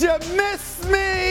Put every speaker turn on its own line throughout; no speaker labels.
You miss me?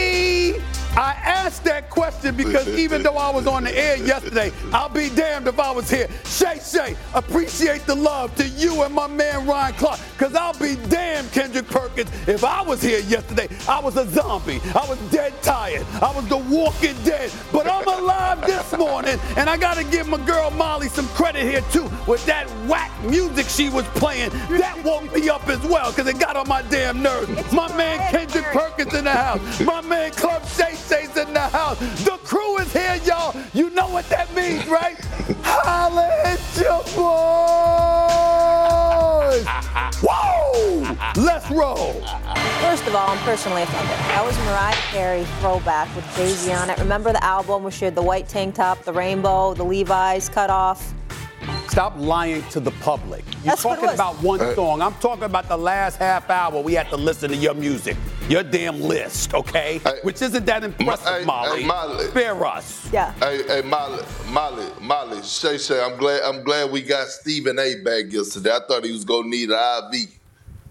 I asked that question because even though I was on the air yesterday, I'll be damned if I was here. Shay Shay, appreciate the love to you and my man Ryan Clark. Because I'll be damned, Kendrick Perkins, if I was here yesterday, I was a zombie. I was dead tired. I was the walking dead. But I'm alive this morning, and I got to give my girl Molly some credit here, too, with that whack music she was playing. That woke me up as well, because it got on my damn nerves. My man Kendrick Perkins in the house. My man Club Shay Shay's in the house. The crew is here, y'all. You know what that means, right? Holla at your boys. Whoa! Let's roll.
First of all, I'm personally offended. That was Mariah Carey throwback with Jay Z on it. Remember the album where she had the white tank top, the rainbow, the Levi's cut off?
Stop lying to the public. You're
That's
talking about one uh, song. I'm talking about the last half hour we had to listen to your music, your damn list, okay? Which isn't that impressive,
hey,
Molly.
hey, Molly.
Spare us.
Yeah.
Hey, hey, Molly, Molly, Molly, Shay Shay, I'm glad I'm glad we got Stephen A back yesterday. I thought he was gonna need an IV.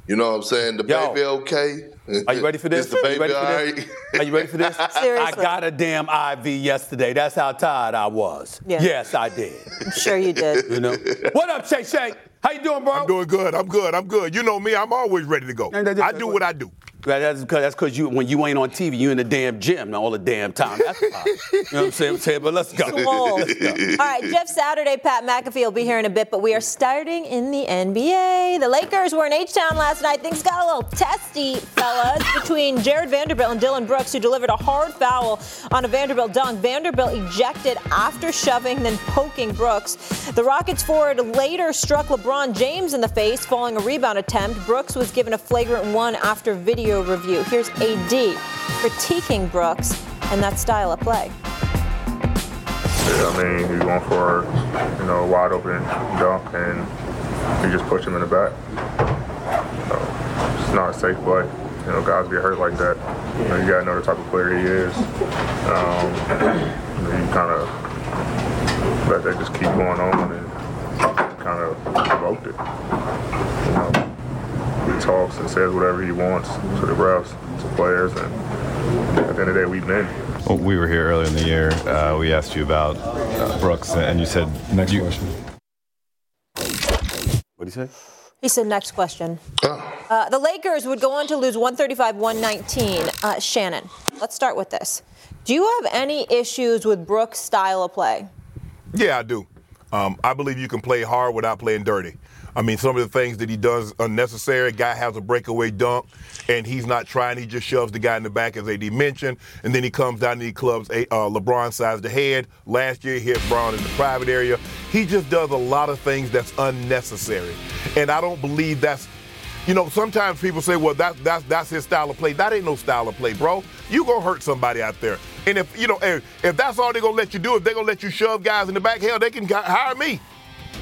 You know what I'm saying? The
Yo.
baby okay?
Are you ready for this?
The
Are
baby
you ready for this?
right?
Are you ready for this?
Seriously.
I got a damn IV yesterday. That's how tired I was.
Yeah.
Yes, I did.
I'm sure you did.
You know. what up, Shay Shay? How you doing, bro?
I'm doing good. I'm good. I'm good. You know me. I'm always ready to go. I do what I do.
That- That's because that's because you when you ain't on TV, you in the damn gym all the damn time. That's why. you know what I'm saying? saying? But let's go.
Swole. All right, Jeff Saturday, Pat McAfee will be here in a bit, but we are starting in the NBA. The Lakers were in H-Town last night. Things got a little testy, fellas, between Jared Vanderbilt and Dillon Brooks, who delivered a hard foul on a Vanderbilt dunk. Vanderbilt ejected after shoving, then poking Brooks. The Rockets forward later struck LeBron James in the face, following a rebound attempt. Brooks was given a flagrant one after video review. Here's AD critiquing Brooks and that style of play.
Yeah, I mean, he's going for, you know, a wide open dunk and he just pushed him in the back. So it's not a safe play. You know, guys get hurt like that. You know, you gotta know the type of player he is. Um, you, you kind of let that just keep going on and kind of provoked it. You know, he talks and says whatever he wants to the refs, to players, and at the end of the day, we win.
Well, we were here earlier in the year. Uh, we asked you about uh, Brooks, and you said next question.
What do you say?
He said, next question. Uh, the Lakers would go on to lose 135 119. Uh, Shannon, let's start with this. Do you have any issues with Brooks' style of play?
Yeah, I do. Um, I believe you can play hard without playing dirty. I mean, some of the things that he does unnecessary. Guy has a breakaway dunk, and he's not trying. He just shoves the guy in the back, as AD mentioned, and then he comes down and he clubs uh, LeBron sides the head. Last year, he hit Brown in the private area. He just does a lot of things that's unnecessary, and I don't believe that's. You know, sometimes people say, "Well, that's that's that's his style of play." That ain't no style of play, bro. You gonna hurt somebody out there, and if you know, if, if that's all they're gonna let you do, if they're gonna let you shove guys in the back, hell, they can hire me.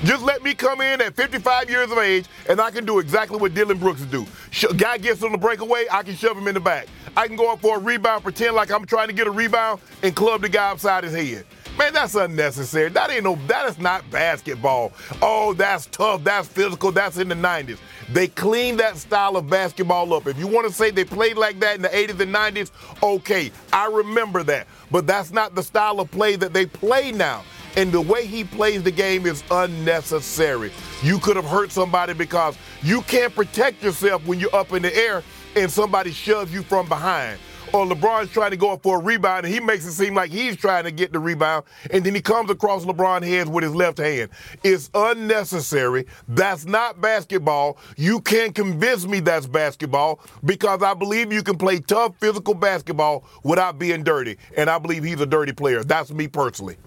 Just let me come in at 55 years of age, and I can do exactly what Dillon Brooks do. Sh- guy gets on the breakaway, I can shove him in the back. I can go up for a rebound, pretend like I'm trying to get a rebound, and club the guy upside his head. Man, that's unnecessary. That ain't no. That is not basketball. Oh, that's tough. That's physical. That's in the 90s. They cleaned that style of basketball up. If you want to say they played like that in the 80s and 90s, okay, I remember that. But that's not the style of play that they play now. And the way he plays the game is unnecessary. You could have hurt somebody because you can't protect yourself when you're up in the air and somebody shoves you from behind. Or LeBron's trying to go up for a rebound and he makes it seem like he's trying to get the rebound and then he comes across LeBron's head with his left hand. It's unnecessary. That's not basketball. You can't convince me that's basketball because I believe you can play tough physical basketball without being dirty. And I believe he's a dirty player. That's me personally.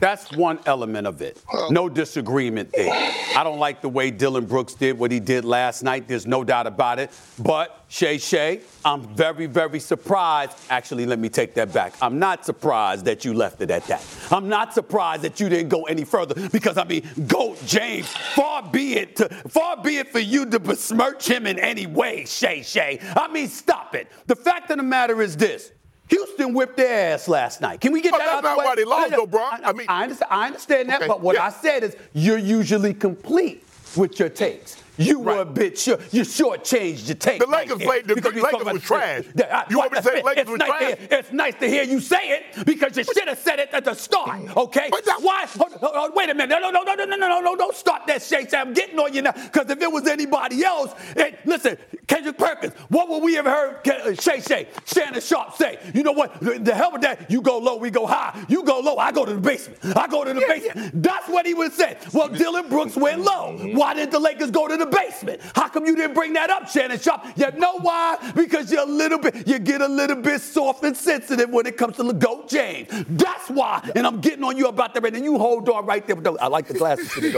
That's one element of it. No disagreement there. I don't like the way Dillon Brooks did what he did last night. There's no doubt about it. But Shay Shay, I'm very, very surprised. Actually, let me take that back. I'm not surprised that you left it at that. I'm not surprised that you didn't go any further because I mean, Goat James, far be it to, far be it for you to besmirch him in any way, Shay Shay. I mean, stop it. The fact of the matter is this. Houston whipped their ass last night. Can we get
But
that
that's
out the
not
way?
why they lost,
I-
though, Bron.
I,
I mean-
I understand, I understand that,
Okay,
but what
yeah.
I said is you're usually complete with your takes. You right. were a bitch. You, you shortchanged your tank.
The Lakers played. The,
the
Lakers was trash.
The, I,
you want me to say Lakers was
nice
trash?
Hear, it's nice to hear you say it because you should have said it at the start. Okay? Why? Hold, hold, hold, wait a minute. No, no, no, no, no, no, no, no. Don't start that shit. I'm getting on you now. Because if it was anybody else, it, listen, Kendrick Perkins. What would we have heard uh, Shay Shay, Shannon Sharpe say? You know what? The hell with that. You go low, we go high. You go low, I go to the basement. I go to the yeah, basement. Yeah. That's what he would say. Well, Dillon Brooks went low. Mm-hmm. Why didn't the Lakers go to the basement? How come you didn't bring that up, Shannon Sharpe? You know why? Because you're a little bit, you get a little bit soft and sensitive when it comes to the GOAT James. That's why. And I'm getting on you about that. And you hold on right there. But I like the glasses. the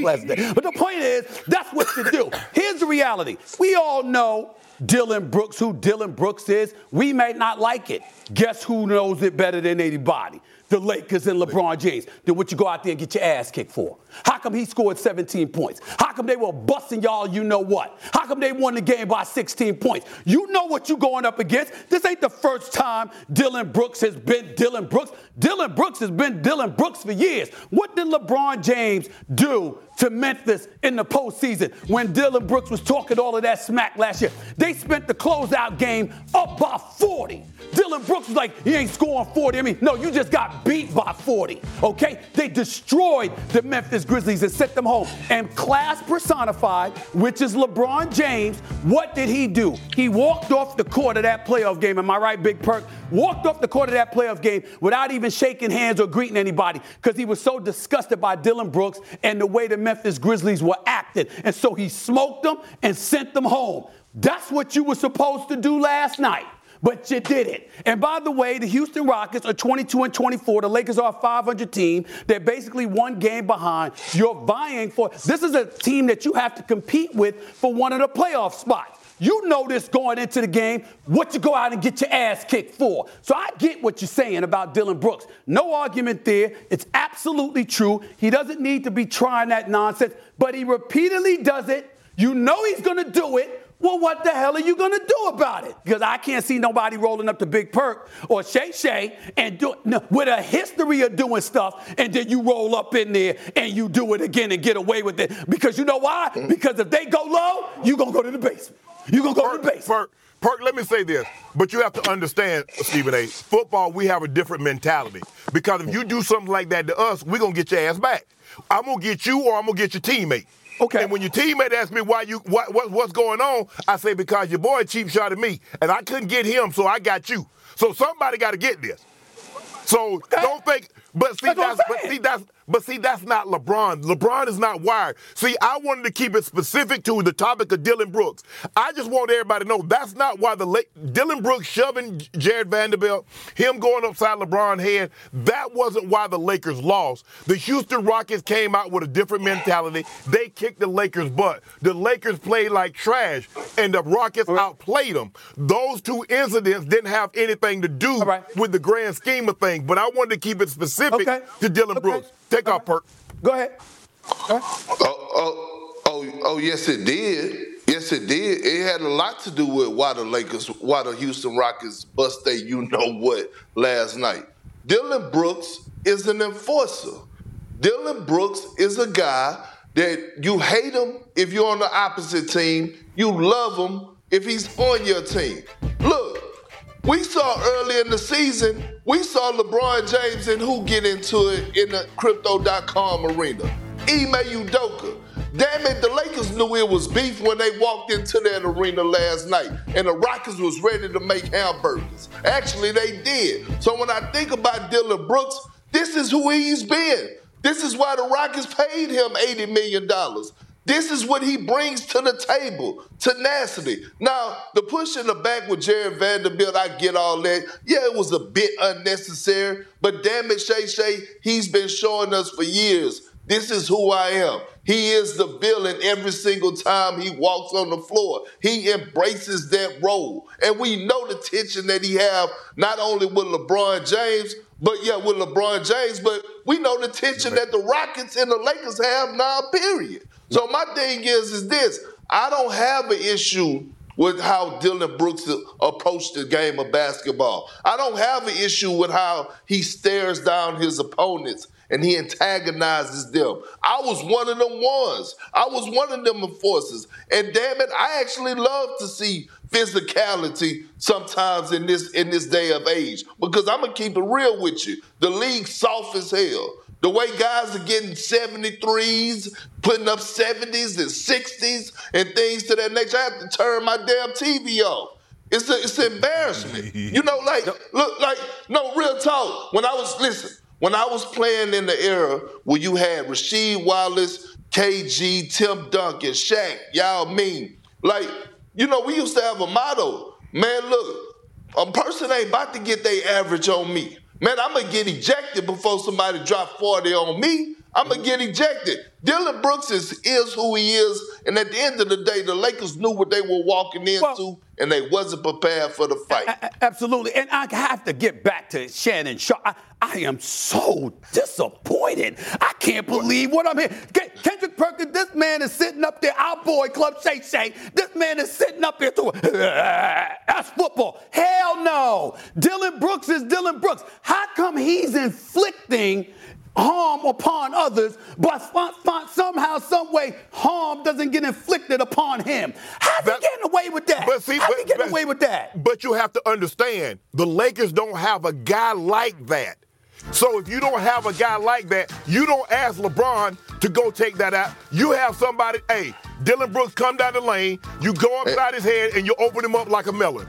glasses there. But the point is, that's what you do. Here's the reality. We all know Dillon Brooks, who Dillon Brooks is. We may not like it. Guess who knows it better than anybody? The Lakers and LeBron James. Then what you go out there and get your ass kicked for? How come he scored 17 points? How come they were busting y'all you know what? How come they won the game by 16 points? You know what you going up against. This ain't the first time Dillon Brooks has been Dillon Brooks. Dillon Brooks has been Dillon Brooks for years. What did LeBron James do to Memphis in the postseason when Dillon Brooks was talking all of that smack last year? They spent the closeout game up by 40. Dillon Brooks was like, he ain't scoring 40. I mean, no, you just got beat by 40. Okay? They destroyed the Memphis Grizzlies and sent them home. And class personified, which is LeBron James, what did he do? He walked off the court of that playoff game. Am I right, Big Perk? Walked off the court of that playoff game without even shaking hands or greeting anybody because he was so disgusted by Dillon Brooks and the way the Memphis Grizzlies were acting. And so he smoked them and sent them home. That's what you were supposed to do last night. But you did it. And by the way, the Houston Rockets are 22 and 24. The Lakers are a 500 team. They're basically one game behind. You're vying for this is a team that you have to compete with for one of the playoff spots. You know this going into the game, what you go out and get your ass kicked for. So I get what you're saying about Dillon Brooks. No argument there. It's absolutely true. He doesn't need to be trying that nonsense, but he repeatedly does it. You know he's going to do it. Well, what the hell are you gonna do about it? Because I can't see nobody rolling up to Big Perk or Shay Shay and do no, with a history of doing stuff, and then you roll up in there and you do it again and get away with it. Because you know why? Mm. Because if they go low, you gonna go to the basement. You gonna go to the basement.
Perk, Perk, let me say this, but you have to understand, Stephen A. Football, we have a different mentality. Because if you do something like that to us, we're gonna get your ass back. I'm gonna get you or I'm gonna get your teammate.
Okay.
And when your teammate asks me why you what, what what's going on, I say because your boy cheap shot at me, and I couldn't get him, so I got you. So somebody got to get this. So don't think. But see,
That's
that's, but see that's but see that's not LeBron. LeBron is not wired. See, I wanted to keep it specific to the topic of Dillon Brooks. I just want everybody to know that's not why the La- Dillon Brooks shoving Jared Vanderbilt, him going upside LeBron's head. That wasn't why the Lakers lost. The Houston Rockets came out with a different mentality. They kicked the Lakers' butt. The Lakers played like trash, and the Rockets outplayed them. Those two incidents didn't have anything to do
right.
with the grand scheme of things. But I wanted to keep it specific
Okay.
to Dillon
Okay.
Brooks. Take off. Perk.
Go ahead.
Oh, oh, oh, oh, yes, it did. Yes, it did. It had a lot to do with why the Lakers, why the Houston Rockets bust they you know what last night. Dillon Brooks is an enforcer. Dillon Brooks is a guy that you hate him if you're on the opposite team. You love him if he's on your team. We saw early in the season, we saw LeBron James and who get into it in the crypto.com arena. Ime Udoka. Damn it, the Lakers knew it was beef when they walked into that arena last night. And the Rockets was ready to make hamburgers. Actually, they did. So when I think about Dillon Brooks, this is who he's been. This is why the Rockets paid him $80 million. This is what he brings to the table tenacity. Now, the push in the back with Jared Vanderbilt, I get all that. Yeah, it was a bit unnecessary, but damn it, Shay Shay, he's been showing us for years. This is who I am. He is the villain every single time he walks on the floor. He embraces that role. And we know the tension that he have not only with LeBron James, but yeah, with LeBron James, but we know the tension that the Rockets and the Lakers have now, period. So my thing is, is this. I don't have an issue with how Dillon Brooks approached the game of basketball. I don't have an issue with how he stares down his opponents and he antagonizes them. I was one of them ones. I was one of them enforcers. And damn it, I actually love to see physicality sometimes in this in this day of age. Because I'm gonna keep it real with you. The league's soft as hell. The way guys are getting 73s, putting up 70s and 60s and things to that nature, I have to turn my damn TV off. It's a, it's an embarrassment. you know, like look, like no real talk. When I was listen, when I was playing in the era where you had Rasheed Wallace, KG, Tim Duncan, Shaq, Yao Ming, like, you know, we used to have a motto. Man, look, a person ain't about to get their average on me. Man, I'm gonna get ejected before somebody drop 40 on me. I'm gonna get ejected. Dillon Brooks is, is who he is, and at the end of the day, the Lakers knew what they were walking into, well, and they wasn't prepared for the fight.
absolutely, and I have to get back to Shannon Sharpe. I, I am so disappointed. I can't believe what I'm hearing. Kendrick Perkins, this man is sitting up there. Our boy, Club Shay Shay, this man is sitting up there. Through, that's football. Hell no. Dillon Brooks is Dillon Brooks. How come he's inflicting? Harm upon others, but somehow, some way, harm doesn't get inflicted upon him. How's he getting away with that? But see, How's but, he getting but, away with that?
But you have to understand, the Lakers don't have a guy like that. So if you don't have a guy like that, you don't ask LeBron to go take that out. You have somebody, hey, Dillon Brooks come down the lane, you go upside his head and you open him up like a melon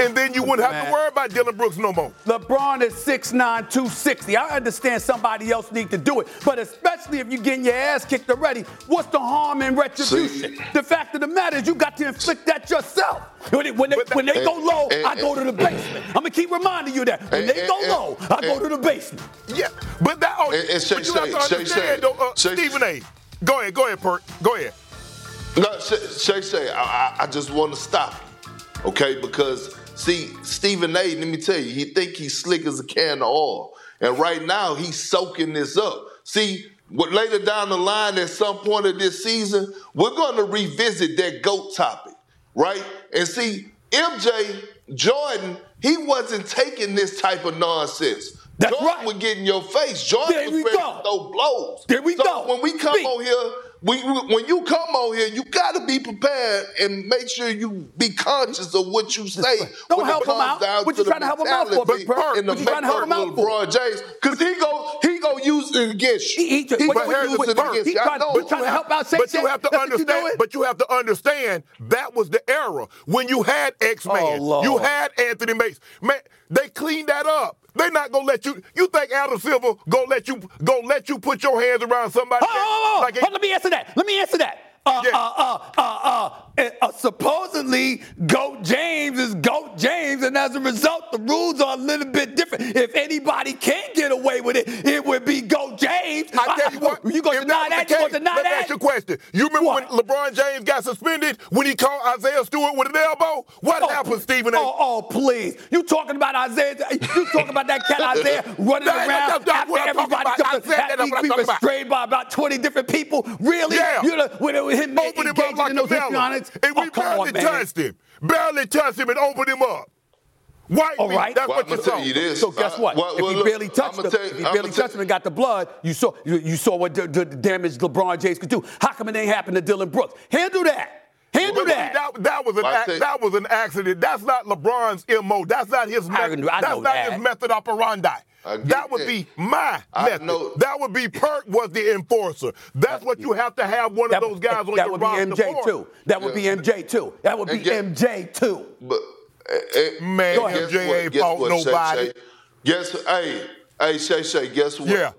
and then you wouldn't have to worry about Dillon Brooks no more.
LeBron is 6'9", 260. I understand somebody else need to do it, but especially if you're getting your ass kicked already, what's the harm in retribution? See? The fact of the matter is you got to inflict that yourself. When they, when they, when they go low, and, I go to the basement. I'm gonna keep reminding you that. When and, they go low, I go to the basement.
Yeah, but that. Oh, and, Shay, but you Shay, have to understand, though, uh, Shay, Stephen A. Go ahead, go ahead, Perk. Go ahead.
No, Shay, Shay, I, I just want to stop okay? Because see, Stephen A. Let me tell you, he think he's slick as a can of oil, and right now he's soaking this up. See, what later down the line, at some point of this season, we're going to revisit that goat topic, right? And see, MJ Jordan, he wasn't taking this type of nonsense.
That's
Jordan
right.
would get in your face. Jordan there was ready go. to throw blows.
There we
so
go.
When we come on here we, when you come on here, you got to be prepared and make sure you be conscious of what you say.
Don't help him out. What you trying to help him out for, Big What you trying to help him out for?
LeBron James, because he go he go use it against you. He, he, he,
but here's it against you. Trying, but trying to help out.
But you have to understand. But you have to understand that was the era when you had X Man, oh, you had Anthony Mason. Man, they cleaned that up. They're not gonna let you. You think Adam Silver gonna let you go let you put your hands around somebody?
Oh, oh, oh, like let me answer that. Let me answer that. Uh, yeah. uh, uh, uh, uh, uh, supposedly Goat James is Goat James, and as a result, the rules are a little bit different. If anybody can get away with it, it would be Goat James.
I tell you what,
you gonna deny that? Case, you gonna deny
let
that?
Let ask you question. You remember what? when LeBron James got suspended when he caught Isaiah Stewart with an elbow? What oh, happened, Stephen?
Oh, oh, please! You talking about Isaiah? You talking about that cat Isaiah running
that,
around
that's, after everybody?
I said that. He, he restrained by about twenty different people. Really?
Yeah.
You know, with him
Open him up like in those histrionics. And we oh, barely on, touched him. Barely touched him and opened him up. White
All right.
That's well, what you tell you this.
So guess what? Uh, well, well, if he barely touched him, you, if he barely touched him and got the blood, you saw you, you saw what the, the, damage LeBron James could do. How come it ain't happened to Dillon Brooks? Handle that. Handle that.
that. That was an ac- that was an accident. That's not LeBron's mo. That's not his. method. that's not that. his method operandi. That would be my method. That would be Perk was the enforcer. That's what you have to have one
that,
of those guys on
that
your
roster. That would be MJ for. too. That would yeah. be MJ too. That would be get, MJ too.
But
uh, man, MJ ain't fought nobody.
Shay, Shay. Guess hey, hey Shay Shay, guess what?
Yeah.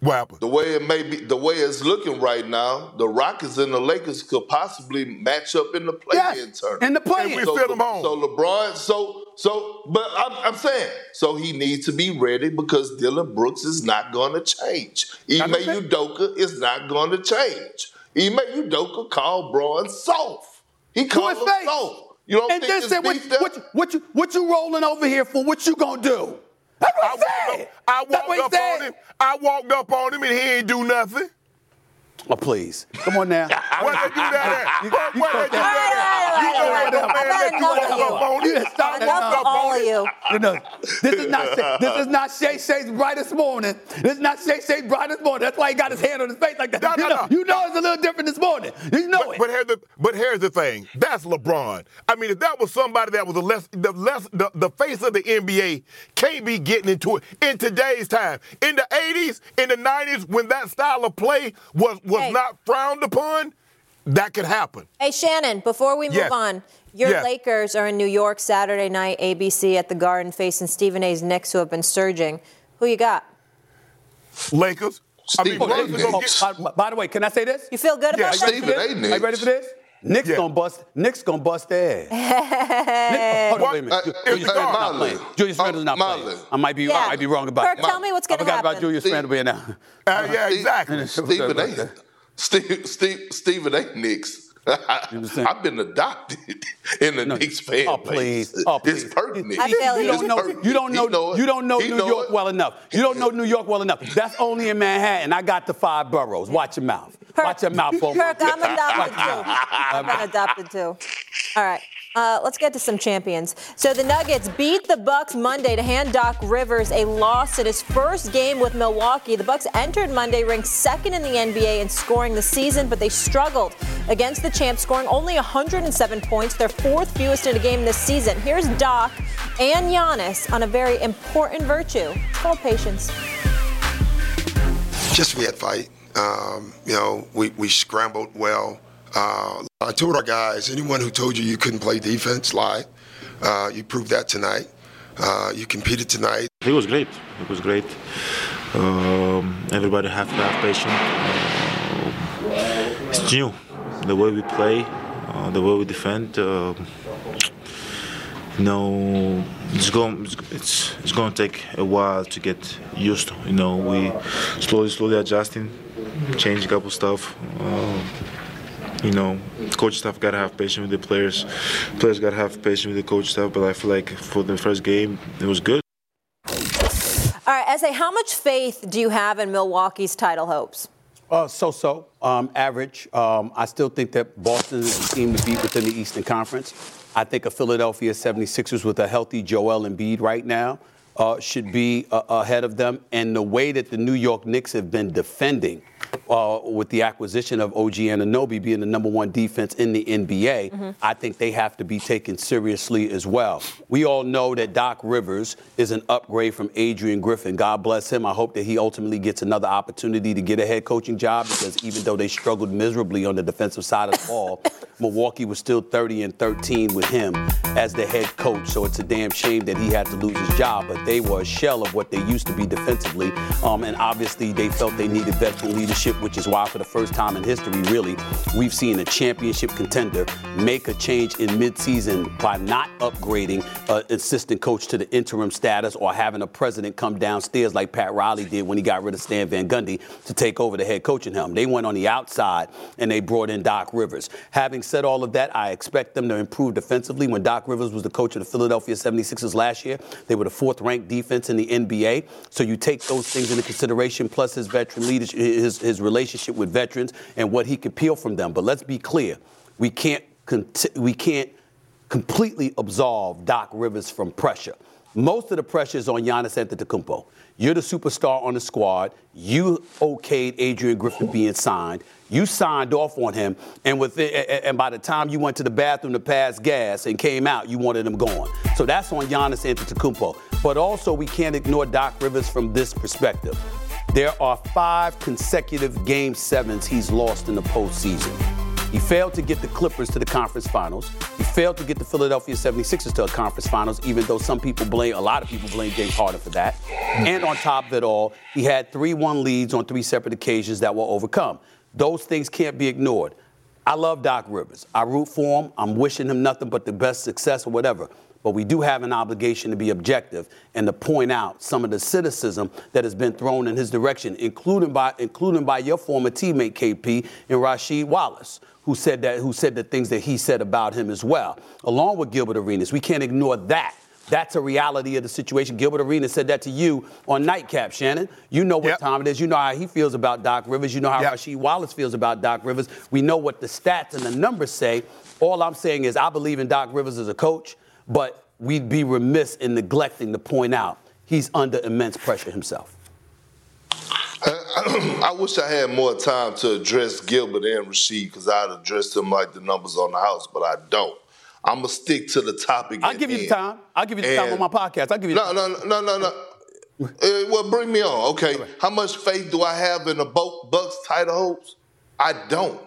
What happened?
The way it may be, the way it's looking right now, the Rockets and the Lakers could possibly match up in the play-in
Yes,
tournament.
in the play-in.
And we
so,
sent him home.
so LeBron, so so, but I'm, I'm saying, so he needs to be ready because Dillon Brooks is not going to change. Ime
That's okay.
Udoka is not going to change. Ime Udoka called Bron soft. He
To
called him
face.
soft. You don't
and
think
then
it's
said, what,
beef
what, you- what, you, what you rolling over here for? What you gonna do? That's
I
what
walked,
said.
up, I
That's
walked up
said.
on him. I walked up on him and he ain't do nothing.
Oh, please. Come on now.
Where they do that at?
You-
Where
you
where they do
that.
that at? You
All
know
right,
what
all right,
man let you
I've had
walk up on
You
him?
done
Enough all of you.
You know, this is not Shay, this is not Shay Shay's brightest morning. This is not Shay Shay's brightest morning. That's why he got his hand on his face like that.
No,
you,
no,
know,
no.
you know it's a little different this morning. You know
But,
it.
but here's the but here's the thing. That's LeBron. I mean, if that was somebody that was a less the less the, the face of the NBA, can't be getting into it in today's time. In the 80s, in the 90s, when that style of play was was
Hey.
not frowned upon, that could happen.
Hey, Shannon, before we move
Yes.
on, your
Yes.
Lakers are in New York Saturday night, ABC at the Garden, facing Stephen A's Knicks, who have been surging. Who you got?
Lakers. I mean,
Stephen
Brunson
A. Knicks.
get-
by, by the way, can I say this?
You feel good
Yeah,
about
you
that?
Stephen
Are
A.
you ready for this? Knicks
Yeah.
gonna bust. Knicks gonna bust their ass. Nick, hold on, wait a minute.
Uh,
Julius
uh,
Randle's not playing. Julius
Oh,
Randle's not
Marlon.
playing. I might be.
Yeah.
I might be wrong about
Kirk,
that.
tell me what's gonna
forgot about
happen.
Julius
Steve-
Randle being out.
Uh, yeah, exactly.
Stephen A. Steve, Steve, Stephen A. Knicks.
understand?
I've been adopted in the Knicks fan
Oh please! Oh please!
It's pertinent.
I feel
you
you.
don't know. You don't know.
pertinent. He
You don't know
He
New
know
York
it.
well enough. You don't know New York well enough. That's only in Manhattan. I got the five boroughs. Watch your mouth. Watch your mouth, folks.
Kirk, I'm adopted too. I've been adopted too. All right. Uh, let's get to some champions. So the Nuggets beat the Bucks Monday to hand Doc Rivers a loss in his first game with Milwaukee. The Bucks entered Monday ranked second in the NBA in scoring the season, but they struggled against the champs, scoring only 107 points, their fourth fewest in a game this season. Here's Doc and Giannis on a very important virtue. It's called patience.
just we had fight. Um, you know, we, we scrambled well. Uh, I told our guys, anyone who told you you couldn't play defense, lied. Uh, you proved that tonight. Uh, you competed tonight.
It was great. It was great. Um, everybody have to have patience. Uh, it's new. The way we play, uh, the way we defend. Uh, you know, it's going. It's it's going to take a while to get used to. You know, we slowly, slowly adjusting, change a couple stuff. Uh, you know, coach staff gotta have patience with the players. Players gotta have patience with the coach staff. But I feel like for the first game, it was good.
All right, Essay, how much faith do you have in Milwaukee's title hopes?
Uh, so-so, um, average. Um, I still think that Boston is a team to beat within the Eastern Conference. I think a Philadelphia 76ers with a healthy Joel Embiid right now uh, should be uh, ahead of them. And the way that the New York Knicks have been defending uh, with the acquisition of OG Anunoby being the number one defense in the NBA, I think they have to be taken seriously as well. We all know that Doc Rivers is an upgrade from Adrian Griffin. God bless him. I hope that he ultimately gets another opportunity to get a head coaching job because even though they struggled miserably on the defensive side of the ball, Milwaukee was still 30 and 13 with him as the head coach. So it's a damn shame that he had to lose his job. But they were a shell of what they used to be defensively. Um, and obviously, they felt they needed veteran leadership, which is why, for the first time in history, really, we've seen a championship contender make a change in midseason by not upgrading an assistant coach to the interim status or having a president come downstairs like Pat Riley did when he got rid of Stan Van Gundy to take over the head coaching helm. They went on the outside and they brought in Doc Rivers. Having said all of that, I expect them to improve defensively. When Doc Rivers was the coach of the Philadelphia 76ers last year, they were the fourth ranked defense in the NBA. So you take those things into consideration, plus his veteran leadership, his, his relationship with veterans and what he could peel from them. But let's be clear, we can't, conti- we can't completely absolve Doc Rivers from pressure. Most of the pressure is on Giannis Antetokounmpo. You're the superstar on the squad. You okayed Adrian Griffin being signed. You signed off on him, and with it, and by the time you went to the bathroom to pass gas and came out, you wanted him gone. So that's on Giannis Antetokounmpo. But also, we can't ignore Doc Rivers from this perspective. There are five consecutive Game Sevens he's lost in the postseason. He failed to get the Clippers to the conference finals. He failed to get the Philadelphia 76ers to a conference finals, even though some people blame, a lot of people blame James Harden for that. And on top of it all, he had 3 1 leads on three separate occasions that were overcome. Those things can't be ignored. I love Doc Rivers. I root for him. I'm wishing him nothing but the best success or whatever. But we do have an obligation to be objective and to point out some of the cynicism that has been thrown in his direction, including by including by your former teammate KP and Rasheed Wallace, who said that who said the things that he said about him as well, along with Gilbert Arenas. We can't ignore that. That's a reality of the situation. Gilbert Arenas said that to you on Nightcap, Shannon. You know what yep. time it is. You know how he feels about Doc Rivers. You know how yep. Rasheed Wallace feels about Doc Rivers. We know what the stats and the numbers say. All I'm saying is I believe in Doc Rivers as a coach, but we'd be remiss in neglecting to point out he's under immense pressure himself.
I wish I had more time to address Gilbert and Rasheed because I'd address them like the numbers on the house, but I don't. I'm gonna stick to the topic.
I'll give you the time. I'll give you the time on my podcast. I'll give you.
No, no, no, no, no. uh, well, bring me on. Okay. How much faith do I have in the Bucks title hopes? I don't.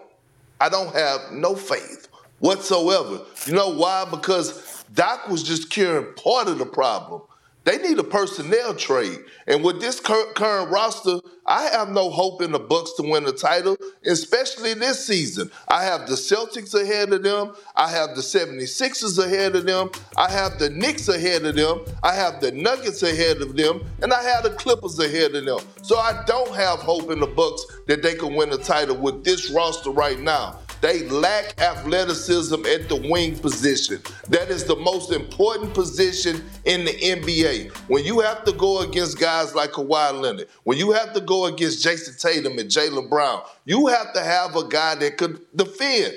I don't have no faith whatsoever. You know why? Because Doc was just curing part of the problem. They need a personnel trade. And with this current, roster, I have no hope in the Bucks to win the title, especially this season. I have the Celtics ahead of them. I have the 76ers ahead of them. I have the Knicks ahead of them. I have the Nuggets ahead of them. And I have the Clippers ahead of them. So I don't have hope in the Bucks that they can win the title with this roster right now. They lack athleticism at the wing position. That is the most important position in the NBA. When you have to go against guys like Kawhi Leonard, when you have to go against Jayson Tatum and Jaylen Brown, you have to have a guy that could defend.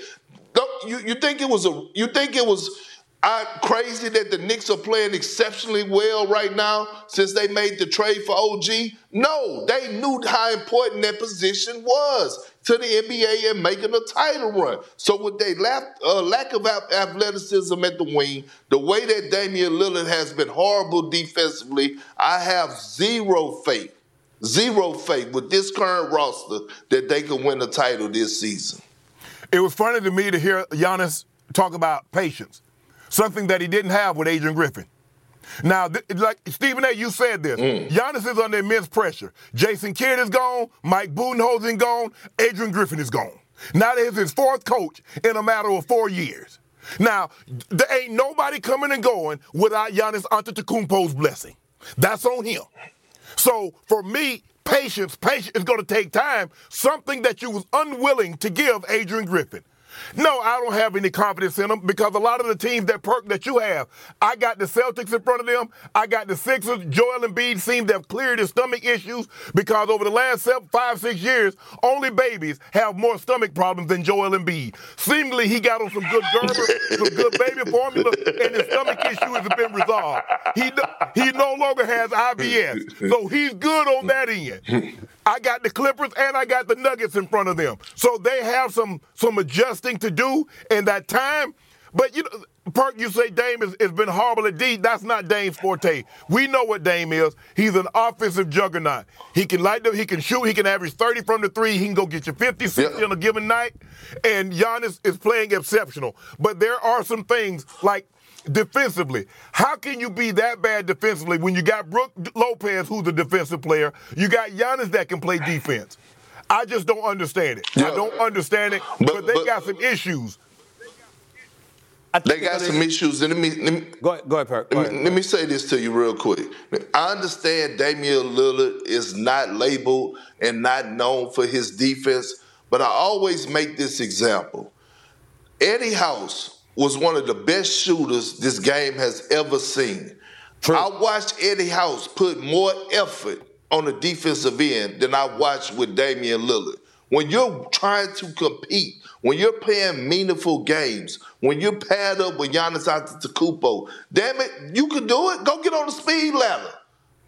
You, you think it was a you think it was I crazy that the Knicks are playing exceptionally well right now since they made the trade for OG? No, they knew how important that position was to the NBA and making a title run. So with their uh, lack of athleticism at the wing, the way that Damian Lillard has been horrible defensively, I have zero faith, zero faith with this current roster that they can win the title this season.
It was funny to me to hear Giannis talk about patience something that he didn't have with Adrian Griffin. Now, th- like Stephen A., you said this. Mm. Giannis is under immense pressure. Jason Kidd is gone. Mike Budenholzer is gone. Adrian Griffin is gone. Now there's his fourth coach in a matter of four years. Now, there ain't nobody coming and going without Giannis Antetokounmpo's blessing. That's on him. So for me, patience, patience is going to take time. Something that you was unwilling to give Adrian Griffin. No, I don't have any confidence in them because a lot of the teams that perk that you have, I got the Celtics in front of them. I got the Sixers. Joel Embiid seemed to have cleared his stomach issues because over the last five, six years, only babies have more stomach problems than Joel Embiid. Seemingly, he got on some good Gerber, some good baby formula, and his stomach issue has been resolved. He he no longer has IBS, so he's good on that end. I got the Clippers and I got the Nuggets in front of them. So they have some some adjusting to do in that time. But you know, Perk, you say Dame has, has been horrible at D. That's not Dame's forte. We know what Dame is. He's an offensive juggernaut. He can light them, he can shoot, he can average 30 from the three, he can go get you 50, 60 on a given night. And Giannis is playing exceptional. But there are some things like defensively. How can you be that bad defensively when you got Brook Lopez, who's a defensive player? You got Giannis that can play defense. I just don't understand it. Yeah. I don't understand it, but, but they but, got some issues.
They got some issues. And let me, let me
go ahead, go ahead, Perk.
Go let, me, let me say this to you real quick. I understand Damian Lillard is not labeled and not known for his defense, but I always make this example. Eddie House was one of the best shooters this game has ever seen. True. I watched Eddie House put more effort on the defensive end than I watched with Damian Lillard. When you're trying to compete, when you're playing meaningful games, when you're paired up with Giannis Antetokounmpo, damn it, you can do it. Go get on the speed ladder.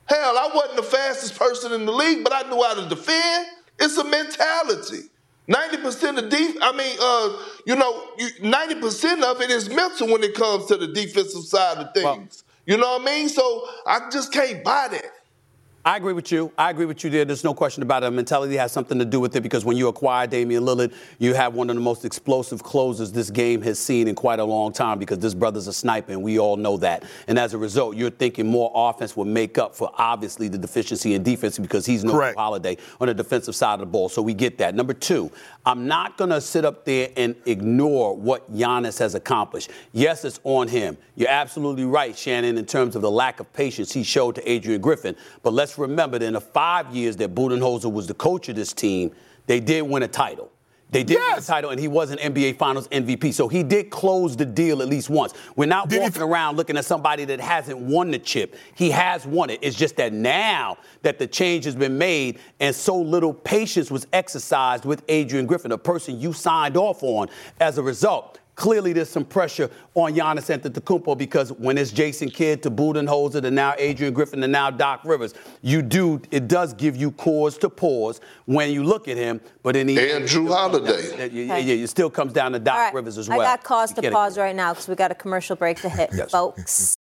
Hell, I wasn't the fastest person in the league, but I knew how to defend. It's a mentality. Ninety percent of def- I mean, uh, you know, ninety percent of it is mental when it comes to the defensive side of things. You know what I mean? So I just can't buy that.
I agree with you. I agree with you there. There's no question about it. Mentality has something to do with it because when you acquire Damian Lillard, you have one of the most explosive closers this game has seen in quite a long time because this brother's a sniper, and we all know that. And as a result, you're thinking more offense will make up for obviously the deficiency in defense because he's no
Correct.
holiday on the defensive side of the ball. So we get that. Number two, I'm not going to sit up there and ignore what Giannis has accomplished. Yes, it's on him. You're absolutely right, Shannon, in terms of the lack of patience he showed to Adrian Griffin. But let's remember that in the five years that Budenholzer was the coach of this team, they did win a title. They did win a title, and he was an NBA Finals MVP. So he did close the deal at least once. We're not
Did
walking around looking at somebody that hasn't won the chip. He has won it. It's just that now that the change has been made and so little patience was exercised with Adrian Griffin, a person you signed off on as a result. Clearly, there's some pressure on Giannis Antetokounmpo because when it's Jason Kidd to Budenholzer to now Adrian Griffin to now Doc Rivers, you do it does give you cause to pause when you look at him. But in the
And Jrue Holiday.
yeah, yeah, yeah, it still comes down to Doc
All right.
Rivers as well.
I got cause
You
to pause right now because we got a commercial break to hit,
Yes.
folks.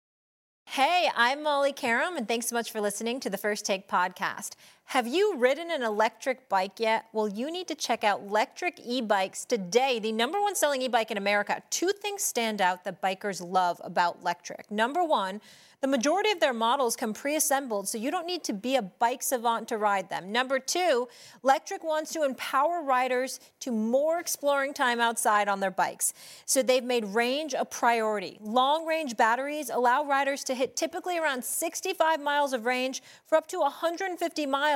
Hey, I'm Molly Qerim, and thanks so much for listening to the First Take podcast. Have you ridden an electric bike yet? Well, you need to check out Lectric E-Bikes today, the number one selling e-bike in America. Two things stand out that bikers love about Lectric. Number one, the majority of their models come pre-assembled, so you don't need to be a bike savant to ride them. Number two, Lectric wants to empower riders to more exploring time outside on their bikes. So they've made range a priority. Long-range batteries allow riders to hit typically around 65 miles of range for up to 150 miles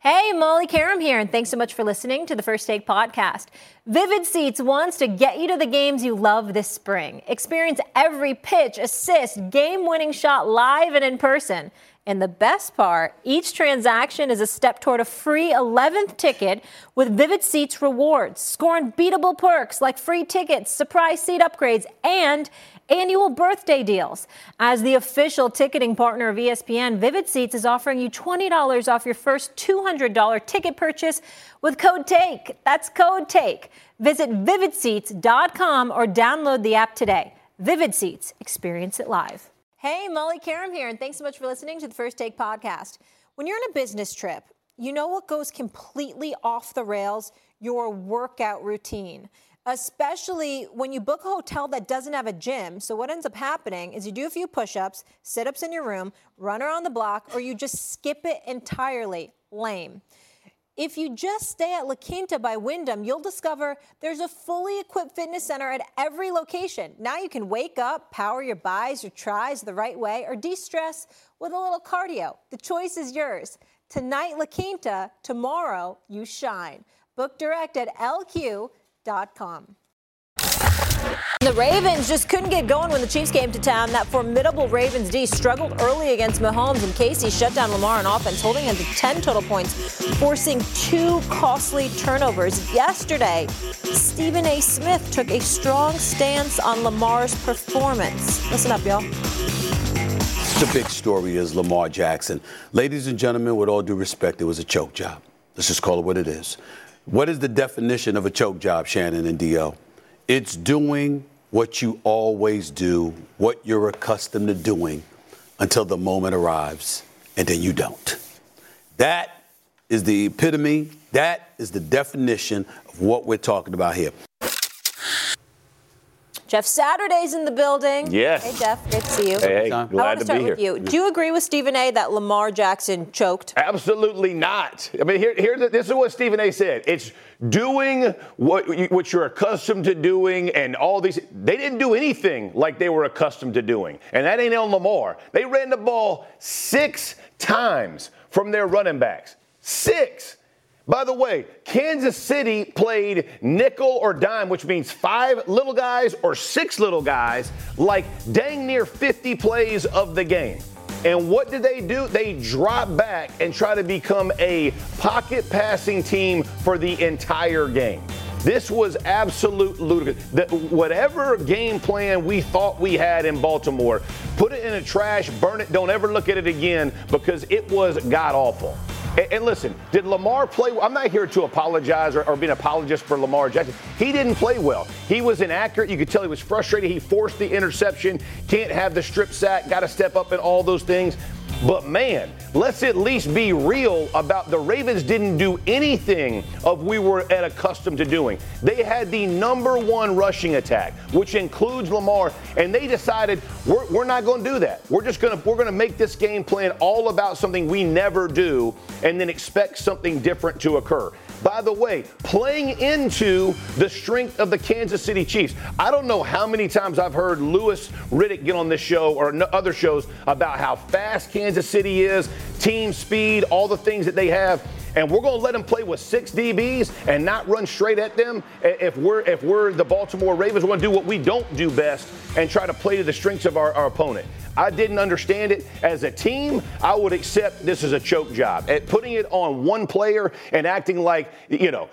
Hey, Molly Qerim here, and thanks so much for listening to the First Take podcast. Vivid Seats wants to get you to the games you love this spring. Experience every pitch, assist, game winning shot live and in person. And the best part, each transaction is a step toward a free 11th ticket with Vivid Seats rewards. Score unbeatable perks like free tickets, surprise seat upgrades, and annual birthday deals. As the official ticketing partner of ESPN, Vivid Seats is offering you $20 off your first $200 ticket purchase with code TAKE. That's code TAKE. Visit vividseats.com or download the app today. Vivid Seats, experience it live. Hey, Molly Qerim here, and thanks so much for listening to the First Take podcast. When you're on a business trip, you know what goes completely off the rails? Your workout routine especially when you book a hotel that doesn't have a gym. So, what ends up happening is you do a few push ups, sit ups in your room, run around the block, or you just skip it entirely. Lame. If you just stay at La Quinta by Wyndham, you'll discover there's a fully equipped fitness center at every location. Now you can wake up, power your buys or tries the right way, or de stress with a little cardio. The choice is yours. Tonight, La Quinta, tomorrow, you shine. Book direct at LQ. The Ravens just couldn't get going when the Chiefs came to town. That formidable Ravens D struggled early against Mahomes, and KC shut down Lamar on offense, holding him to 10 total points, forcing two costly turnovers. Yesterday, Stephen A. Smith took a strong stance on Lamar's performance. Listen up, y'all.
The big story is Lamar Jackson. Ladies and gentlemen, with all due respect, it was a choke job. Let's just call it what it is. What is the definition of a choke job, Shannon and Dio? It's doing what you always do, what you're accustomed to doing, until the moment arrives, and then you don't. That is the epitome, that is the definition of what we're talking about here.
Jeff Saturday's in the building.
Yes.
Hey, Jeff. Great to see you.
Hey, hey,
I want
to
to start
be
with
here.
you. Do you agree with Stephen A. that Lamar Jackson choked?
Absolutely not. I mean, here, here, this is what Stephen A. said. It's doing what you, what you're accustomed to doing, and all these. They didn't do anything like they were accustomed to doing, and that ain't on Lamar. They ran the ball six times from their running backs. Six. By the way, Kansas City played nickel or dime, which means five little guys or six little guys, like dang near 50 plays of the game. And what did they do? They drop back and try to become a pocket passing team for the entire game. This was absolute ludicrous. The, whatever game plan we thought we had in Baltimore, put it in a trash, burn it, don't ever look at it again because it was god awful. And, listen, did Lamar play? I'm not here to apologize or, or be an apologist for Lamar Jackson. He didn't play well. He was inaccurate. You could tell he was frustrated. He forced the interception. Can't have the strip sack. Got to step up in all those things. But man, let's at least be real about the Ravens didn't do anything of we were at accustomed to doing. They had the number one rushing attack, which includes Lamar, and they decided we're, we're not going to do that. We're just going to we're going to make this game plan all about something we never do, and then expect something different to occur. By the way, playing into the strength of the Kansas City Chiefs. I don't know how many times I've heard Louis Riddick get on this show or other shows about how fast Kansas City is, team speed, all the things that they have and we're going to let them play with six DBs and not run straight at them. If we're if we're the Baltimore Ravens, we're going to do what we don't do best and try to play to the strengths of our, our opponent. I didn't understand it. As a team, I would accept this as a choke job. At putting it on one player and acting like, you know,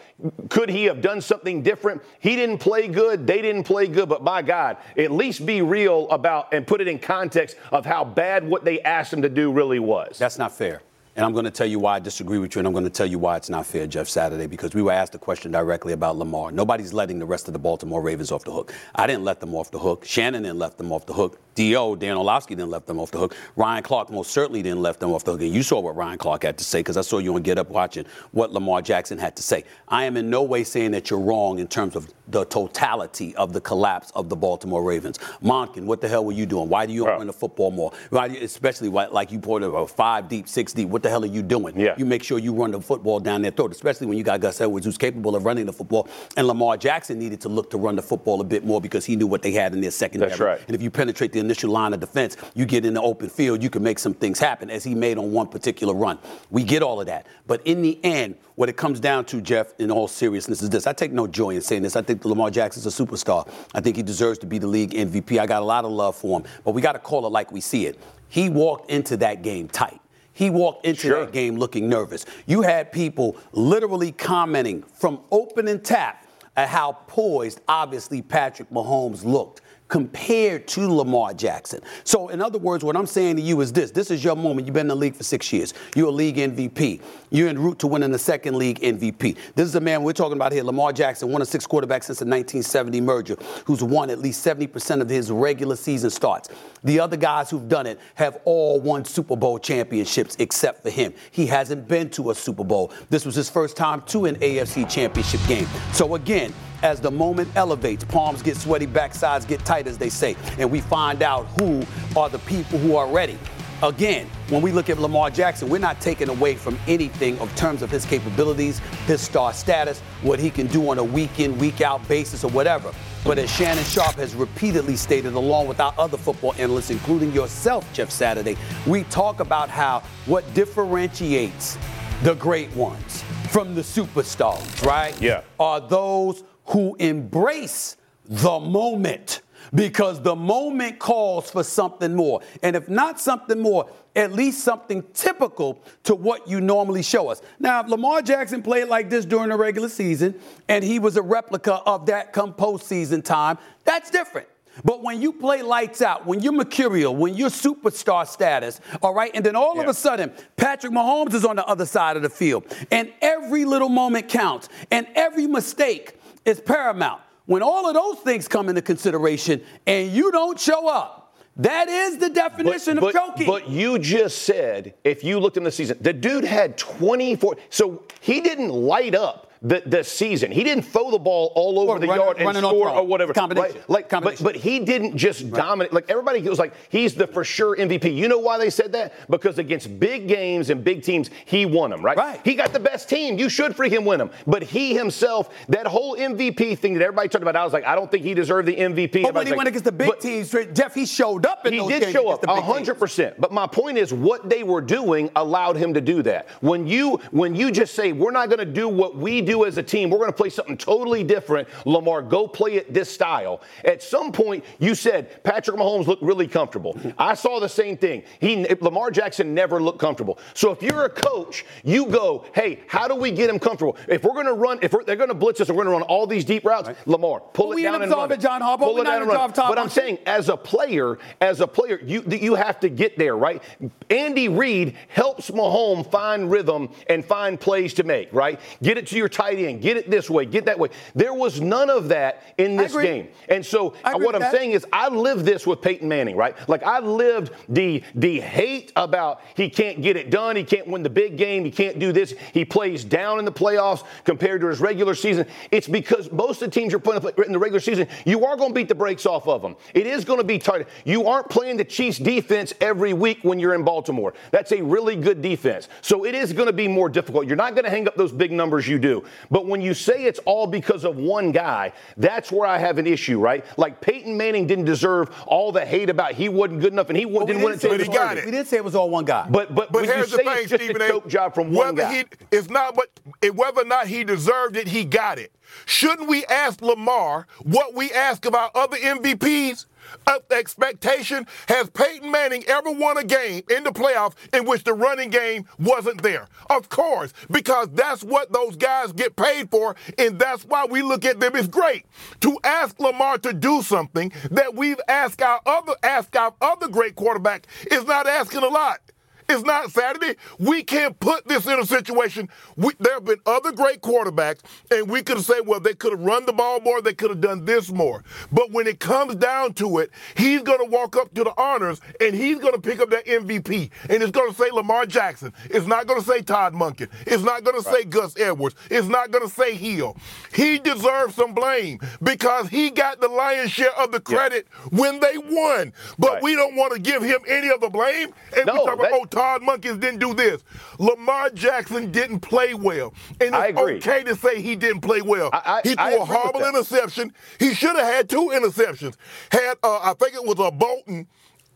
could he have done something different? He didn't play good. They didn't play good. But by God, at least be real about and put it in context of how bad what they asked him to do really was.
That's not fair. And I'm going to tell you why I disagree with you, and I'm going to tell you why it's not fair, Jeff Saturday, because we were asked a question directly about Lamar. Nobody's letting the rest of the Baltimore Ravens off the hook. I didn't let them off the hook. Shannon didn't let them off the hook. D.O., Dan Orlovsky didn't let them off the hook. Ryan Clark most certainly didn't let them off the hook. And you saw what Ryan Clark had to say because I saw you on Get Up watching what Lamar Jackson had to say. I am in no way saying that you're wrong in terms of the totality of the collapse of the Baltimore Ravens. Monken, what the hell were you doing? Why do you run the football more? Why, you, especially like you pointed out, five deep, six deep. What the hell are you doing?
Yeah.
You make sure you run the football down their throat, especially when you got Gus Edwards, who's capable of running the football. And Lamar Jackson needed to look to run the football a bit more because he knew what they had in their secondary.
That's right.
And if you penetrate the initial line of defense, you get in the open field, you can make some things happen, as he made on one particular run. We get all of that. But in the end, what it comes down to, Jeff, in all seriousness, is this. I take no joy in saying this. I think Lamar Jackson's a superstar. I think he deserves to be the league MVP. I got a lot of love for him. But we got to call it like we see it. He walked into that game tight. He walked into
Sure.
that game looking nervous. You had people literally commenting from opening tap at how poised, obviously, Patrick Mahomes looked compared to Lamar Jackson. So, in other words, what I'm saying to you is this this is your moment. You've been in the league for six years. You're a league MVP. You're en route to winning the second league MVP. This is a man we're talking about here, Lamar Jackson, one of six quarterbacks since the 1970 merger, who's won at least 70% of his regular season starts. The other guys who've done it have all won Super Bowl championships except for him. He hasn't been to a Super Bowl. This was his first time to an AFC championship game. So, again, as the moment elevates, palms get sweaty, backsides get tight, as they say, and we find out who are the people who are ready. Again, when we look at Lamar Jackson, we're not taking away from anything in terms of his capabilities, his star status, what he can do on a week in, week out basis or whatever. But as Shannon Sharpe has repeatedly stated, along with our other football analysts, including yourself, Jeff Saturday, we talk about how what differentiates the great ones from the superstars, right?
Yeah.
Are those who embrace the moment because the moment calls for something more. And if not something more, at least something typical to what you normally show us. Now, if Lamar Jackson played like this during the regular season and he was a replica of that come postseason time, that's different. But when you play lights out, when you're mercurial, when you're superstar status, all right, and then all of a sudden, Patrick Mahomes is on the other side of the field, and every little moment counts, and every mistake is paramount. When all of those things come into consideration and you don't show up, that is the definition
but,
of choking.
But you just said, if you looked in the season, the dude had 24. So he didn't light up the, the season. He didn't throw the ball all over
Or
the
run-
yard and score or whatever.
Combination.
Right? Like, but,
Combination.
but he didn't just dominate. Like everybody was like, he's the for sure MVP. You know why they said that? Because against big games and big teams, he won them, right?
Right.
He got the best team. You should freaking win them. But he himself, that whole MVP thing that everybody talked about, I was like, I don't think he deserved the MVP.
Oh, but when he
like,
went against the big
but-
teams, Jeff, he showed up in
he
those
did
games
show up
the
hundred percent. But my point is, what they were doing allowed him to do that. When you when you just say we're not going to do what we do do as a team, we're going to play something totally different. Lamar, go play it this style. At some point, you said Patrick Mahomes looked really comfortable. I saw the same thing. He Lamar Jackson never looked comfortable. So if you're a coach, you go, hey, how do we get him comfortable? If we're going to run, if they're going to blitz us, and we're going to run all these deep routes. Right. Lamar, pull
well,
it down and run.
It, John Harbaugh.
Pull it down and run.
But
I'm saying, as a player, as a player, you you have to get there, right? Andy Reid helps Mahomes find rhythm and find plays to make, right? Get it to your tight end, get it this way, get that way. There was none of that in this game, and so uh, what I'm
that.
saying is, I lived this with Peyton Manning, right? Like I lived the the hate about he can't get it done, he can't win the big game, he can't do this, he plays down in the playoffs compared to his regular season. It's because most of the teams you're putting in the regular season, you are going to beat the brakes off of them. It is going to be tight. You aren't playing the Chiefs defense every week when you're in Baltimore. That's a really good defense. So it is going to be more difficult. You're not going to hang up those big numbers you do. But when you say it's all because of one guy, that's where I have an issue, right? Like Peyton Manning didn't deserve all the hate about he wasn't good enough and he
well,
didn't
we
win it.
But he got it.
We didn't say it was all one guy.
But but,
But here's the thing, Stephen
a job from one
whether
guy.
He, it's not but whether or not he deserved it, he got it. Shouldn't we ask Lamar what we ask of our other MVPs? Of expectation, has Peyton Manning ever won a game in the playoffs in which the running game wasn't there? Of course, because that's what those guys get paid for, and that's why we look at them as great. To ask Lamar to do something that we've asked our other asked our other great quarterback is not asking a lot. It's not Saturday. We can't put this in a situation. We, there have been other great quarterbacks, and we could say, well, they could have run the ball more, they could have done this more. But when it comes down to it, he's going to walk up to the honors and he's going to pick up that MVP. And it's going to say Lamar Jackson. It's not going to say Todd Monken. It's not going to say Gus Edwards. It's not going to say Hill. He deserves some blame because he got the lion's share of the credit yeah. when they won. But
Right.
we don't want to give him any of the blame. And
No,
we talk about,
that-
oh, Todd Monkens didn't do this. Lamar Jackson didn't play well. And it's
I
okay to say he didn't play well.
I- I-
he threw a horrible interception. He should have had two interceptions. Had uh, I think it was a Bolton.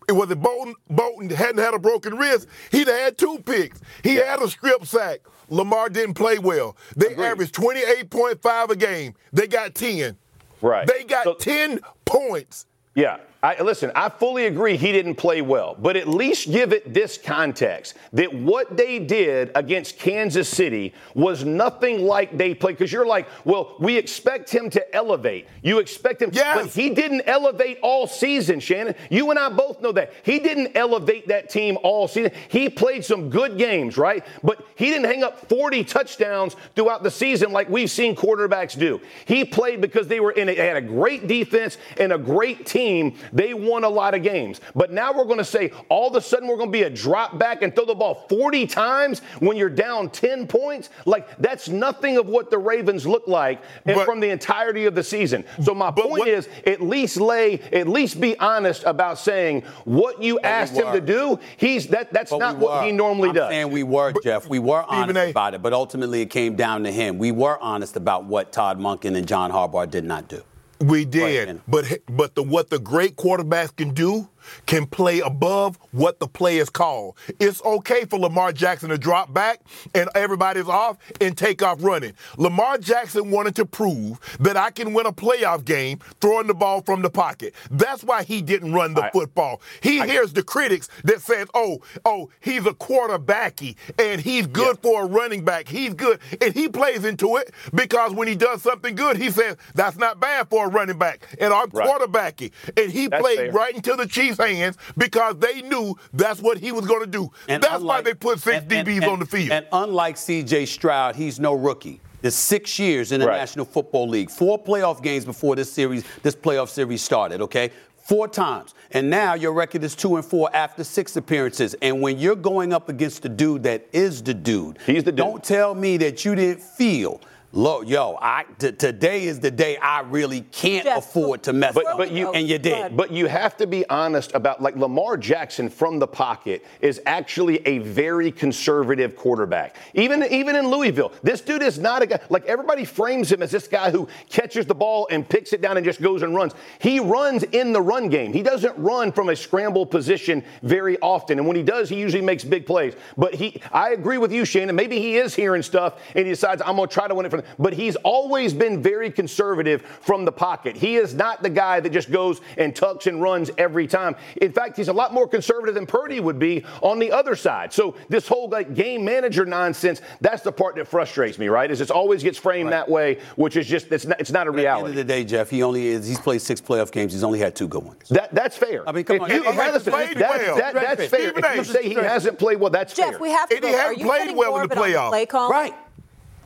It was a Bolton. Bolton hadn't had a broken wrist. He'd have had two picks. He had a strip sack. Lamar didn't play well. They
Agreed.
averaged 28.5 a game. They got 10.
Right.
They got
So-
10 points.
Yeah. I, listen, I fully agree he didn't play well, but at least give it this context that what they did against Kansas City was nothing like they played. Because you're like, well, we expect him to elevate. You expect him,
Yes.
but he didn't elevate all season, Shannon. You and I both know that. He didn't elevate that team all season. He played some good games, right? But he didn't hang up 40 touchdowns throughout the season like we've seen quarterbacks do. He played because they were in a, they had a great defense and a great team. They won a lot of games. But now we're going to say all of a sudden we're going to be a drop back and throw the ball 40 times when you're down 10 points. Like that's nothing of what the Ravens look like and
But-
from the entirety of the season. So my point
what-
is at least lay, at least be honest about saying what you asked him to do. He's that that's not
we
what he normally
I'm
does.
And we were, Jeff. We were honest
A.
about it, but ultimately it came down to him. We were honest about what Todd Monken and John Harbaugh did not do.
We did,
Right.
but but the what the great quarterbacks can do can play above what the play is called. It's okay for Lamar Jackson to drop back and everybody's off and take off running. Lamar Jackson wanted to prove that I can win a playoff game throwing the ball from the pocket. That's why he didn't run the
I-
football. He hears the critics that says, "Oh, oh, he's a quarterbacky and he's good for a running back. He's good." And he plays into it because when he does something good, he says, "That's not bad for a running back." And I'm
Right.
quarterbacky. And he
That's
played
fair.
right into the Chiefs' hands because they knew that's what he was going to do.
And
that's why they put six
and- and-
DBs
and-
on the field.
And unlike C.J. Stroud, he's no rookie. There's six years in the
Right.
National Football League, four playoff games before this series, this playoff series started. Okay, four times, and now your record is two and four after six appearances. And when you're going up against the dude that is the dude,
He's the dude.
Don't tell me that you didn't feel. Look, yo, I t- today is the day I really can't
Jeff,
afford to mess
But,
up.
but you
and you did.
But you have to be honest about like Lamar Jackson from the pocket is actually a very conservative quarterback. Even even in Louisville, this dude is not a guy like everybody frames him as this guy who catches the ball and picks it down and just goes and runs. He runs in the run game. He doesn't run from a scramble position very often, and when he does, he usually makes big plays. But he, I agree with you, Shannon. Maybe he is hearing stuff and he decides I'm going to try to win it from from. But he's always been very conservative from the pocket. He is not the guy that just goes and tucks and runs every time. In fact, he's a lot more conservative than Purdy would be on the other side. So this whole like game manager nonsense, that's the part that frustrates me, right? Is it always gets framed right. that way, which is just it's not, it's not a reality.
At the end of the day, Jeff, he only is he's played six playoff games. He's only had two good ones.
That that's fair.
I mean, come if on.
You, he hasn't played well. That, that's fair. If you say he hasn't played well, that's
Jeff,
fair.
we have to.
And
go,
he hasn't played well in the playoffs.
Play call?
Right.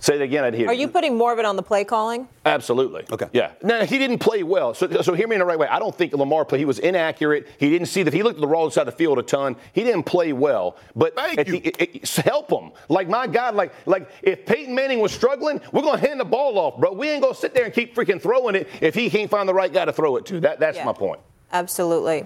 Say it again. I'd hear. You.
Are you putting more of it on the play calling?
Absolutely.
Okay.
Yeah. No, he didn't play well. So, so hear me in the right way. I don't think Lamar played. He was inaccurate. He didn't see that. He looked at the wrong side of the field a ton. He didn't play well. But
Thank you.
The, it, it, help him. Like my God. Like like if Peyton Manning was struggling, we're gonna hand the ball off, bro. We ain't gonna sit there and keep freaking throwing it if he can't find the right guy to throw it to. That that's
Yeah.
my point.
Absolutely.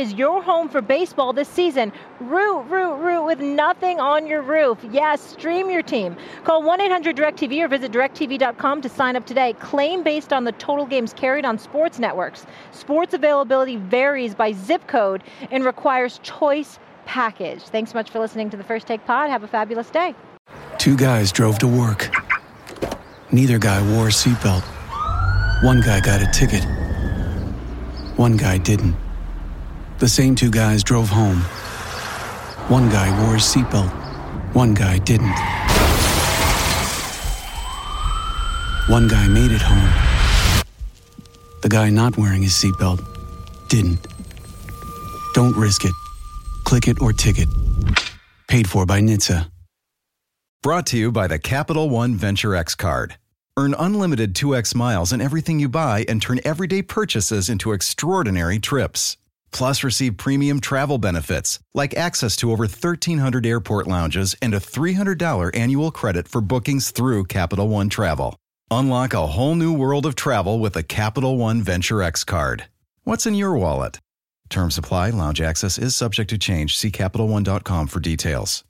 is your home for baseball this season. Root, root, root with nothing on your roof. Yes, stream your team. Call 1 800 DirecTV or visit directv.com to sign up today. Claim based on the total games carried on sports networks. Sports availability varies by zip code and requires choice package. Thanks so much for listening to the First Take Pod. Have a fabulous day.
Two guys drove to work. Neither guy wore a seatbelt. One guy got a ticket. One guy didn't. The same two guys drove home. One guy wore his seatbelt. One guy didn't. One guy made it home. The guy not wearing his seatbelt didn't. Don't risk it. Click it or ticket. Paid for by NHTSA.
Brought to you by the Capital One Venture X card. Earn unlimited 2x miles on everything you buy and turn everyday purchases into extraordinary trips. Plus, receive premium travel benefits like access to over 1,300 airport lounges and a $300 annual credit for bookings through Capital One Travel. Unlock a whole new world of travel with a Capital One Venture X card. What's in your wallet? Terms apply, lounge access is subject to change. See CapitalOne.com for details.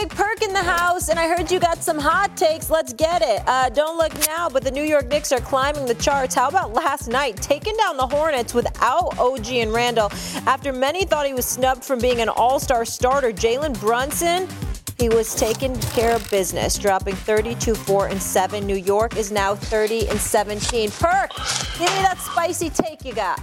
Big Perk in the house, and I heard you got some hot takes. Let's get it. Uh, don't look now, but the New York Knicks are climbing the charts. How about last night, taking down the Hornets without OG and Randle? After many thought he was snubbed from being an all star starter, Jalen Brunson. He was taking care of business, dropping 32, 4, and 7. New York is now 30 and 17. Perk, give me that spicy take you got.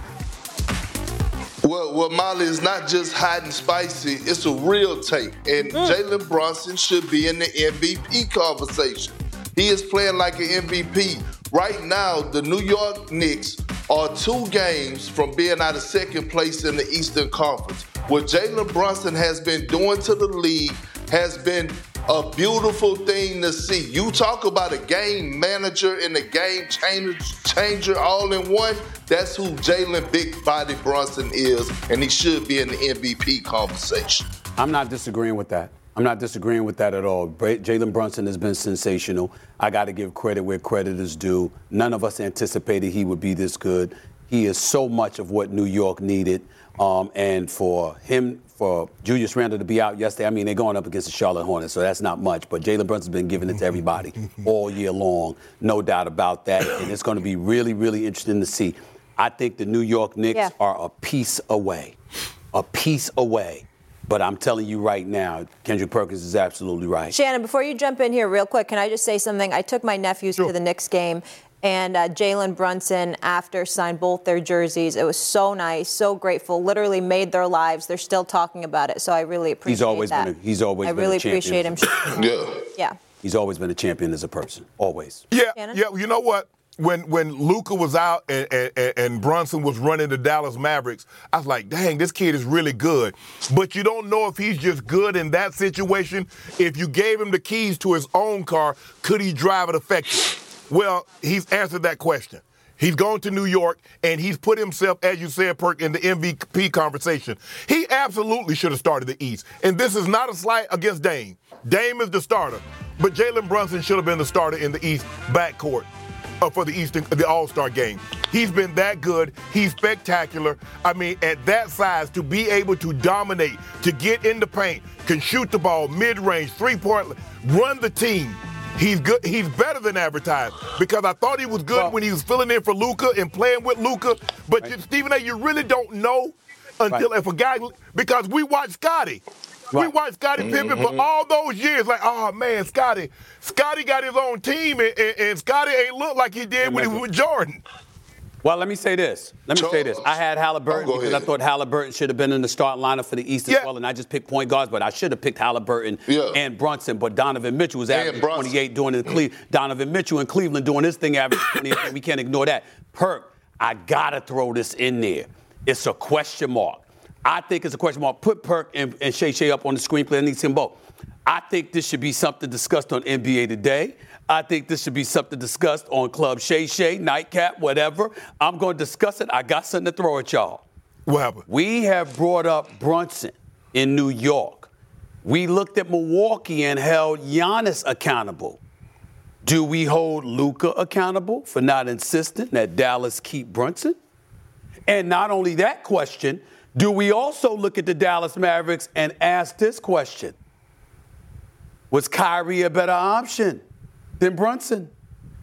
Well, well, Molly is not just hot and spicy; it's a real take. And
Mm.
Jalen Brunson should be in the MVP conversation. He is playing like an MVP right now. The New York Knicks are two games from being out of second place in the Eastern Conference. What Jalen Brunson has been doing to the league has been a beautiful thing to see. You talk about a game manager and a game changer, changer all in one. That's who Jalen Big Body Brunson is, and he should be in the MVP conversation.
I'm not disagreeing with that. I'm not disagreeing with that at all. Jalen Brunson has been sensational. I got to give credit where credit is due. None of us anticipated he would be this good. He is so much of what New York needed. Um, and for him, for Julius Randle to be out yesterday, I mean, they're going up against the Charlotte Hornets, so that's not much. But Jalen Brunson's been giving it to everybody all year long, no doubt about that. And it's going to be really, really interesting to see. I think the New York Knicks
Yeah.
are a piece away, a piece away. But I'm telling you right now, Kendrick Perkins is absolutely right.
Shannon, before you jump in here, real quick, can I just say something? I took my nephews to the Knicks game, and uh, Jalen Brunson, after, signed both their jerseys. It was so nice, so grateful. Literally made their lives. They're still talking about it, so I really appreciate
He's always
that.
been a, he's always
I
been
really
a champion.
I really appreciate him.
Yeah.
yeah.
He's always been a champion as a person. Always.
Yeah,
Shannon?
yeah. You know what? When when Luka was out and, and, and Brunson was running the Dallas Mavericks, I was like, dang, this kid is really good. But you don't know if he's just good in that situation. If you gave him the keys to his own car, could he drive it effectively? Well, he's answered that question. He's gone to New York and he's put himself, as you said, Perk, in the MVP conversation. He absolutely should have started the East. And this is not a slight against Dame. Dame is the starter, but Jalen Brunson should have been the starter in the East backcourt uh, for the Eastern the All Star game. He's been that good. He's spectacular. I mean, at that size, to be able to dominate, to get in the paint, can shoot the ball mid range, three point, run the team. He's good. He's better than advertised because I thought he was good well, when he was filling in for Luka and playing with Luka. But right. you, Stephen A, you really don't know until right. if a guy because we watch Scottie. Right. We watched Scottie Pippen mm-hmm. for all those years. Like, oh man, Scottie, Scottie got his own team, and, and, and Scottie ain't look like he did when he was with Jordan.
Well, let me say this. Let me Charles. say this. I had Halliburton oh, because ahead. I thought Halliburton should have been in the start lineup for the East as yeah. well, and I just picked point guards, but I should have picked Halliburton yeah. and Brunson. But Donovan Mitchell was averaging 28 doing the Cle- Donovan Mitchell in Cleveland doing his thing averaging 28. we can't ignore that. Perk, I gotta throw this in there. It's a question mark. I think it's a question mark. Put Perk and, and Shay Shay up on the screenplay. I need them both. I think this should be something discussed on NBA Today. I think this should be something discussed on Club Shay Shay, Nightcap, whatever. I'm going to discuss it. I got something to throw at y'all.
What happened?
We have brought up Brunson in New York. We looked at Milwaukee and held Giannis accountable. Do we hold Luka accountable for not insisting that Dallas keep Brunson? And not only that question, do we also look at the Dallas Mavericks and ask this question? Was Kyrie a better option? Than Brunson.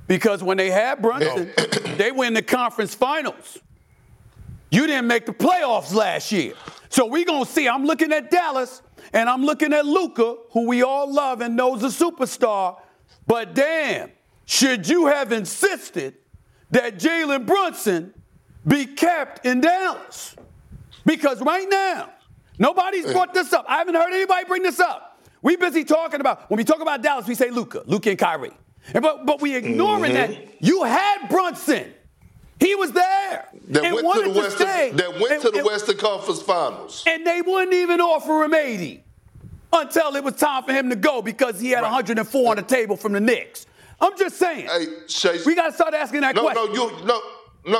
Because when they had Brunson, they win the conference finals. You didn't make the playoffs last year. So we're going to see. I'm looking at Dallas and I'm looking at Luka, who we all love and knows a superstar. But damn, should you have insisted that Jalen Brunson be kept in Dallas? Because right now, nobody's brought this up. I haven't heard anybody bring this up. We busy talking about when we talk about Dallas, we say Luca, Luka and Kyrie. And but but we ignoring mm-hmm. that you had Brunson. He was there.
That
and
went to the Western,
stay.
that went
and,
to the
and,
Western Conference Finals.
And they wouldn't even offer him 80 until it was time for him to go because he had right. 104 on the table from the Knicks. I'm just saying.
Hey, Shay,
we got to start asking that
no,
question.
No, you no. No,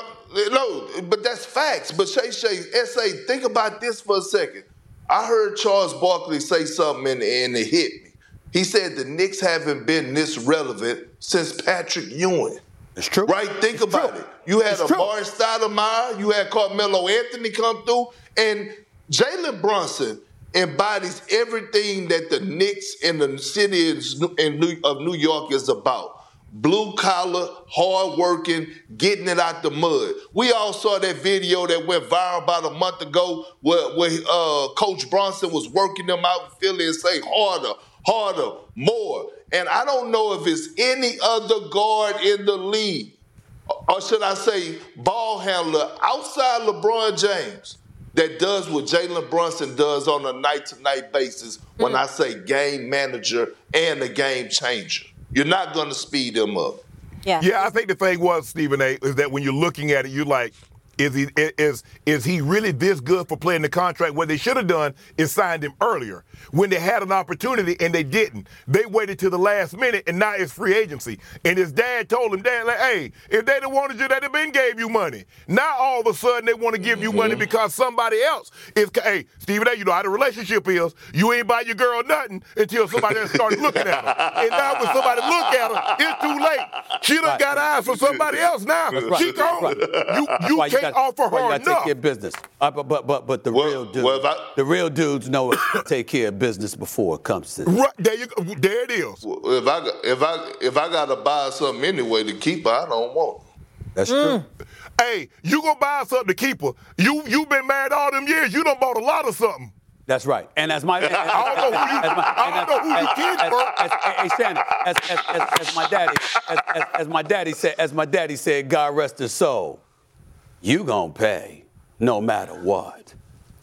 no, but that's facts. But Shay Shay, SA, think about this for a second. I heard Charles Barkley say something and, end that hit me. He said the Knicks haven't been this relevant since Patrick Ewing.
It's true.
Right? Think
it's
about
true.
it. You had
it's
a Amar'e Stoudemire, you had Carmelo Anthony come through, and Jalen Brunson embodies everything that the Knicks in the city of New York is about. Blue collar, hard working, getting it out the mud. We all saw that video that went viral about a month ago where, where uh, Coach Brunson was working them out in Philly and say harder, harder, more. And I don't know if it's any other guard in the league, or should I say, ball handler outside LeBron James that does what Jalen Brunson does on a night to night basis when mm. I say game manager and a game changer. You're not going to speed them up.
Yeah.
Yeah, I think the thing was, Stephen A, is that when you're looking at it, you're like, is he is is he really this good for playing the contract? What they should have done is signed him earlier when they had an opportunity and they didn't. They waited to the last minute and now it's free agency. And his dad told him, Dad, like, hey, if they'd have wanted you, they'd have been gave you money. Now all of a sudden they want to give you mm-hmm. money because somebody else is. Hey, Stephen A, you know how the relationship is. You ain't buy your girl nothing until somebody else started looking at her. And now when somebody look at her, it's too late. She done right. got eyes for somebody else now. Right. She gone. Right. You, you can't gotta, offer her
you
enough.
Take of business. Uh, but but but but the well, real dudes, well, I, the real dudes know to take care of business before it comes to.
Right there, you go. there it is.
Well, if I if I if I gotta buy something anyway to keep her, I don't want.
That's mm. true.
Hey, you gonna buy something to keep her? You you been married all them years. You done bought a lot of something.
That's right. And as my, as,
I don't know who you, as my, I don't know who your kids
were. Hey, Shannon, as, as, as, as my daddy, as, as, as my daddy said, as my daddy said, God rest his soul. You gonna pay no matter what.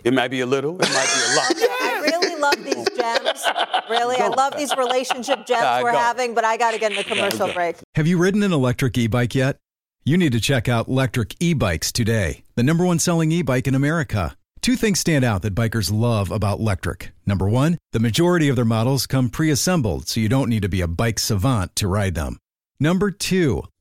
It might be a little, it might be a lot.
I really love these gems. Really, I love these relationship gems we're having, but I got to get in the commercial break.
Have you ridden an electric e bike yet? You need to check out Lectric E Bikes today, the number one selling e bike in America. Two things stand out that bikers love about Lectric. Number one, the majority of their models come pre assembled, so you don't need to be a bike savant to ride them. Number two,